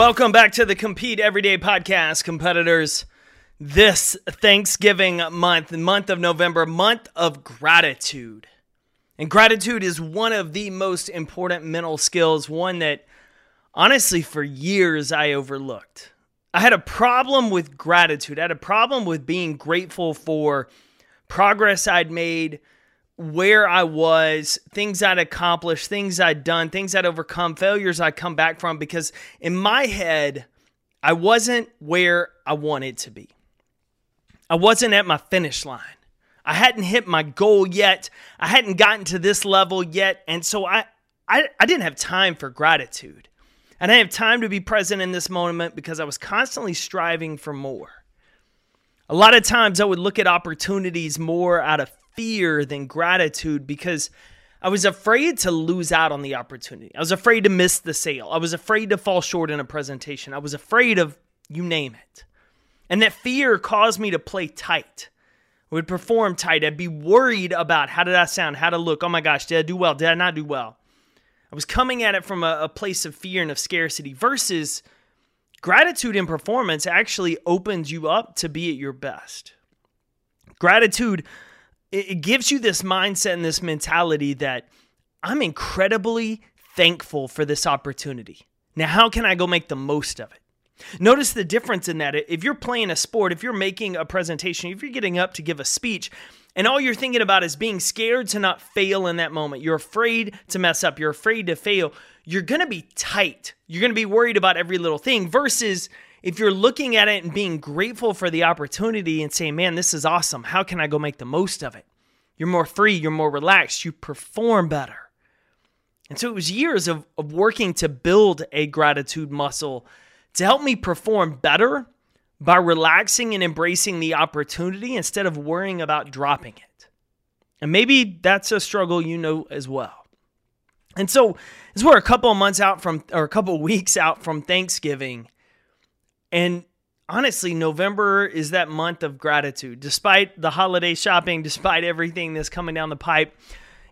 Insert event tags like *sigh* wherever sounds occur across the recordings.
Welcome back to the Compete Everyday podcast, competitors. This Thanksgiving month, month of November, month of gratitude. And gratitude is one of the most important mental skills, one that honestly for years I overlooked. I had a problem with gratitude. I had a problem with being grateful for progress I'd made, where I was, things I'd accomplished, things I'd done, things I'd overcome, failures I'd come back from, because in my head, I wasn't where I wanted to be. I wasn't at my finish line. I hadn't hit my goal yet. I hadn't gotten to this level yet. And so I, I, I didn't have time for gratitude. I didn't have time to be present in this moment because I was constantly striving for more. A lot of times I would look at opportunities more out of fear than gratitude because I was afraid to lose out on the opportunity. I was afraid to miss the sale. I was afraid to fall short in a presentation. I was afraid of you name it. And that fear caused me to play tight. I would perform tight. I'd be worried about how did I sound, how to look. Oh my gosh, did I do well? Did I not do well? I was coming at it from a, a place of fear and of scarcity versus gratitude in performance actually opens you up to be at your best. Gratitude it gives you this mindset and this mentality that I'm incredibly thankful for this opportunity. Now, how can I go make the most of it? Notice the difference in that. If you're playing a sport, if you're making a presentation, if you're getting up to give a speech, and all you're thinking about is being scared to not fail in that moment, you're afraid to mess up, you're afraid to fail, you're gonna be tight. You're gonna be worried about every little thing versus if you're looking at it and being grateful for the opportunity and saying, man, this is awesome. How can I go make the most of it? You're more free, you're more relaxed, you perform better. And so it was years of, of working to build a gratitude muscle to help me perform better by relaxing and embracing the opportunity instead of worrying about dropping it. And maybe that's a struggle you know as well. And so, as we're a couple of months out from, or a couple of weeks out from Thanksgiving, and honestly, November is that month of gratitude. Despite the holiday shopping, despite everything that's coming down the pipe,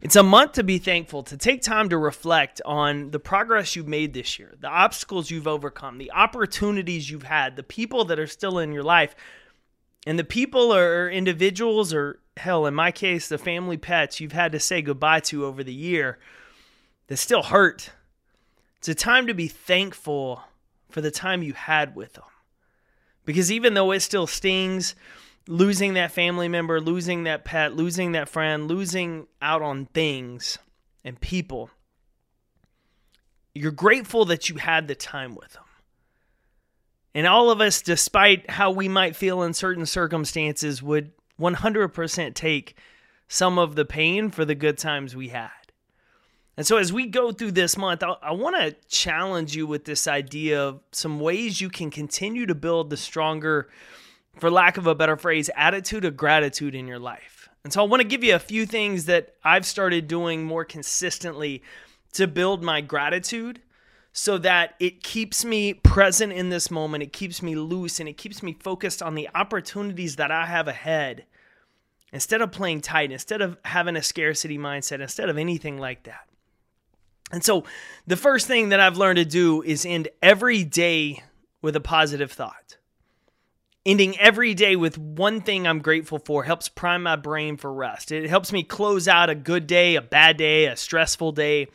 it's a month to be thankful, to take time to reflect on the progress you've made this year, the obstacles you've overcome, the opportunities you've had, the people that are still in your life, and the people or individuals, or hell, in my case, the family pets you've had to say goodbye to over the year that still hurt. It's a time to be thankful for the time you had with them. Because even though it still stings, losing that family member, losing that pet, losing that friend, losing out on things and people, you're grateful that you had the time with them. And all of us, despite how we might feel in certain circumstances, would 100% take some of the pain for the good times we had. And so, as we go through this month, I, I want to challenge you with this idea of some ways you can continue to build the stronger, for lack of a better phrase, attitude of gratitude in your life. And so, I want to give you a few things that I've started doing more consistently to build my gratitude so that it keeps me present in this moment, it keeps me loose, and it keeps me focused on the opportunities that I have ahead instead of playing tight, instead of having a scarcity mindset, instead of anything like that. And so the first thing that I've learned to do is end every day with a positive thought. Ending every day with one thing I'm grateful for helps prime my brain for rest. It helps me close out a good day, a bad day, a stressful day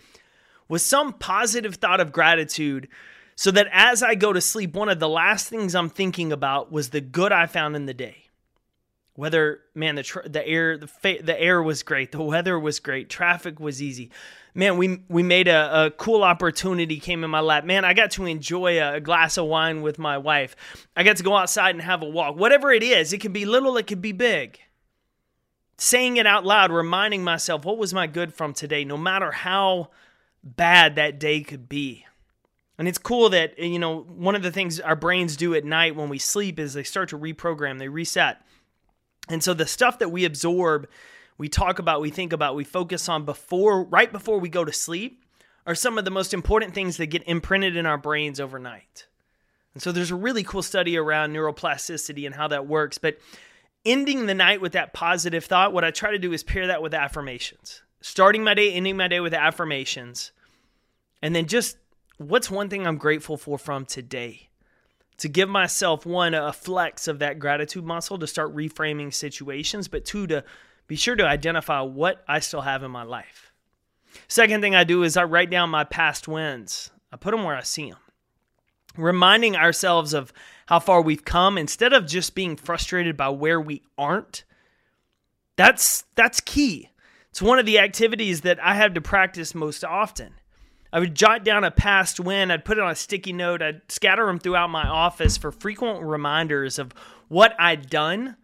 with some positive thought of gratitude so that as I go to sleep, one of the last things I'm thinking about was the good I found in the day. Whether man the the air the fa- the air was great, the weather was great, traffic was easy man, we we made a, a, cool opportunity came in my lap. Man, I got to enjoy a, a, glass of wine with my wife. I got to go outside and have a walk. Whatever it is, it can be little, it can be big. saying it out loud, reminding myself what was my good from today, no matter how bad that day could be. And it's cool that, you know, one of the things our brains do at night when we sleep is they start to reprogram, they reset. And so the stuff that we absorb, we talk about, we think about, we focus on before, right before we go to sleep, are some of the most important things that get imprinted in our brains overnight. And so there's a really cool study around neuroplasticity and how that works. But ending the night with that positive thought, what I try to do is pair that with affirmations. Starting my day, ending my day with affirmations. And then just what's one thing I'm grateful for from today? To give myself one, a flex of that gratitude muscle to start reframing situations, but two, to be sure to identify what I still have in my life. Second thing I do is I write down my past wins. I put them where I see them. Reminding ourselves of how far we've come instead of just being frustrated by where we aren't. That's that's key. It's one of the activities that I have to practice most often. I would jot down a past win, I'd put it on a sticky note, I'd scatter them throughout my office for frequent reminders of what I'd done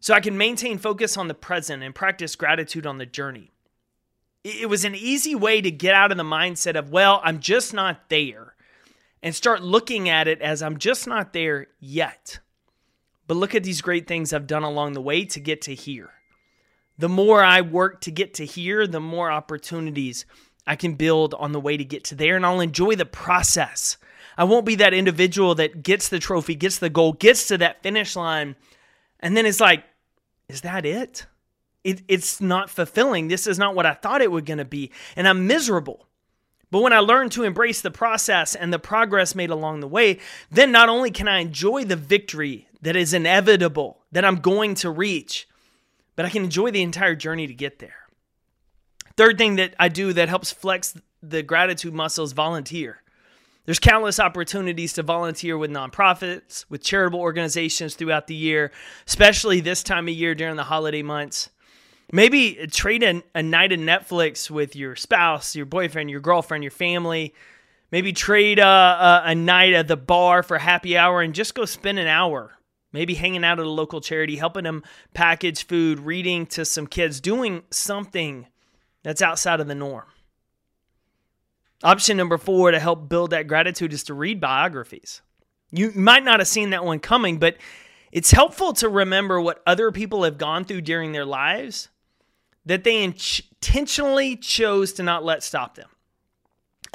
so I can maintain focus on the present and practice gratitude on the journey. It was an easy way to get out of the mindset of, well, I'm just not there, and start looking at it as I'm just not there yet. But look at these great things I've done along the way to get to here. The more I work to get to here, the more opportunities I can build on the way to get to there, and I'll enjoy the process. I won't be that individual that gets the trophy, gets the goal, gets to that finish line, and then it's like, is that it? it it's not fulfilling. This is not what I thought it was going to be, and I'm miserable. But when I learn to embrace the process and the progress made along the way, then not only can I enjoy the victory that is inevitable, that I'm going to reach, but I can enjoy the entire journey to get there. Third thing that I do that helps flex the gratitude muscle is volunteer. There's countless opportunities to volunteer with nonprofits, with charitable organizations throughout the year, especially this time of year during the holiday months. Maybe trade a, a night of Netflix with your spouse, your boyfriend, your girlfriend, your family. Maybe trade a, a, a night at the bar for happy hour and just go spend an hour maybe hanging out at a local charity, helping them package food, reading to some kids, doing something that's outside of the norm. Option number four to help build that gratitude is to read biographies. You might not have seen that one coming, but it's helpful to remember what other people have gone through during their lives that they intentionally chose to not let stop them.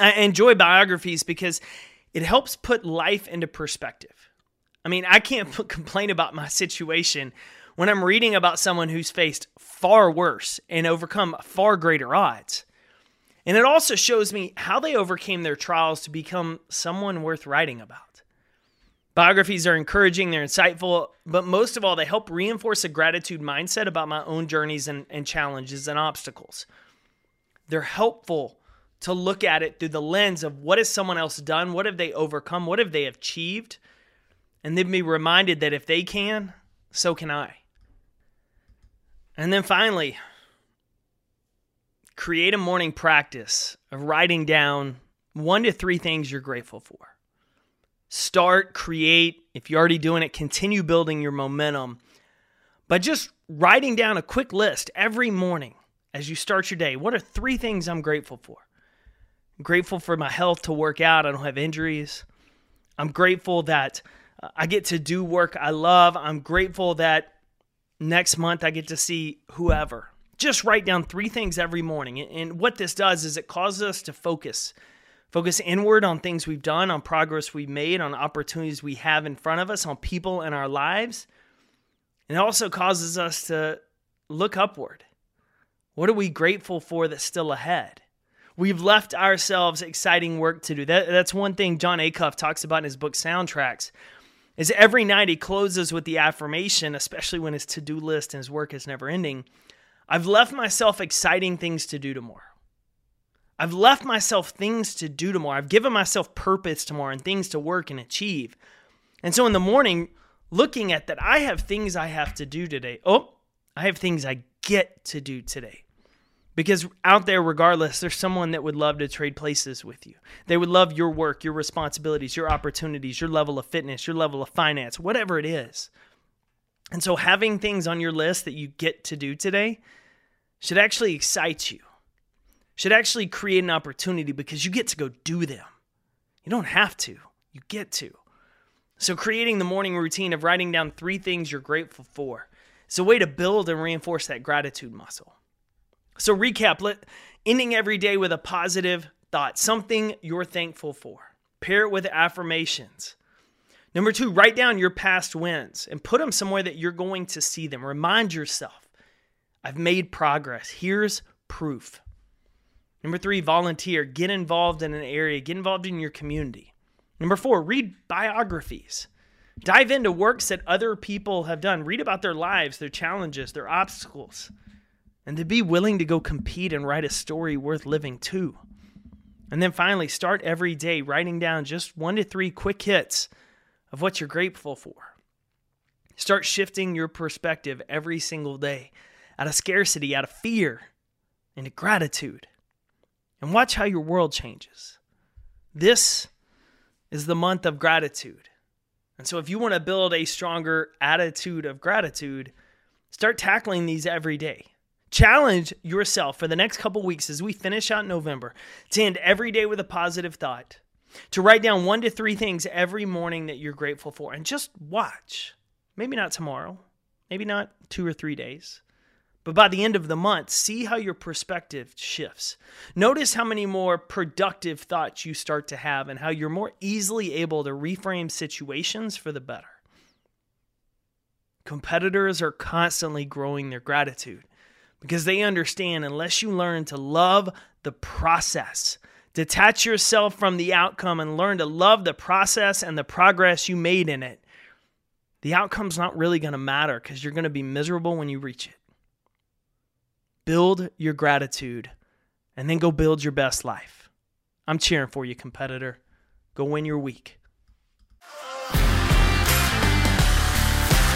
I enjoy biographies because it helps put life into perspective. I mean, I can't *laughs* complain about my situation when I'm reading about someone who's faced far worse and overcome far greater odds. And it also shows me how they overcame their trials to become someone worth writing about. Biographies are encouraging, they're insightful, but most of all, they help reinforce a gratitude mindset about my own journeys and, and challenges and obstacles. They're helpful to look at it through the lens of what has someone else done? What have they overcome? What have they achieved? And then be reminded that if they can, so can I. And then finally, create a morning practice of writing down one to three things you're grateful for. Start, create. If you're already doing it, continue building your momentum by just writing down a quick list every morning as you start your day. What are three things I'm grateful for? I'm grateful for my health to work out, I don't have injuries. I'm grateful that uh, I get to do work I love. I'm grateful that next month I get to see whoever. Just write down three things every morning. And what this does is it causes us to focus. Focus inward on things we've done, on progress we've made, on opportunities we have in front of us, on people in our lives. And it also causes us to look upward. What are we grateful for that's still ahead? We've left ourselves exciting work to do. That, that's one thing Jon Acuff talks about in his book Soundtracks, is every night he closes with the affirmation, especially when his to-do list and his work is never ending. I've left myself exciting things to do tomorrow. I've left myself things to do tomorrow. I've given myself purpose tomorrow and things to work and achieve. And so in the morning, looking at that, I have things I have to do today. Oh, I have things I get to do today. Because out there, regardless, there's someone that would love to trade places with you. They would love your work, your responsibilities, your opportunities, your level of fitness, your level of finance, whatever it is. And so having things on your list that you get to do today should actually excite you. Should actually create an opportunity because you get to go do them. You don't have to. You get to. So creating the morning routine of writing down 3 things you're grateful for. is a way to build and reinforce that gratitude muscle. So recap, let ending every day with a positive thought, something you're thankful for. Pair it with affirmations. Number two, write down your past wins and put them somewhere that you're going to see them. Remind yourself, I've made progress. Here's proof. Number three, volunteer. Get involved in an area, get involved in your community. Number four, read biographies. Dive into works that other people have done. Read about their lives, their challenges, their obstacles, and to be willing to go compete and write a story worth living too. And then finally, start every day writing down just one to three quick hits of what you're grateful for. Start shifting your perspective every single day out of scarcity, out of fear, into gratitude. And watch how your world changes. This is the month of gratitude. And so, if you want to build a stronger attitude of gratitude, start tackling these every day. Challenge yourself for the next couple weeks as we finish out November to end every day with a positive thought, to write down one to three things every morning that you're grateful for, and just watch. Maybe not tomorrow, maybe not two or three days, but by the end of the month, see how your perspective shifts. Notice how many more productive thoughts you start to have and how you're more easily able to reframe situations for the better. Competitors are constantly growing their gratitude because they understand unless you learn to love the process, detach yourself from the outcome and learn to love the process and the progress you made in it, the outcome's not really going to matter because you're going to be miserable when you reach it. Build your gratitude and then go build your best life. I'm cheering for you, competitor. Go win your week.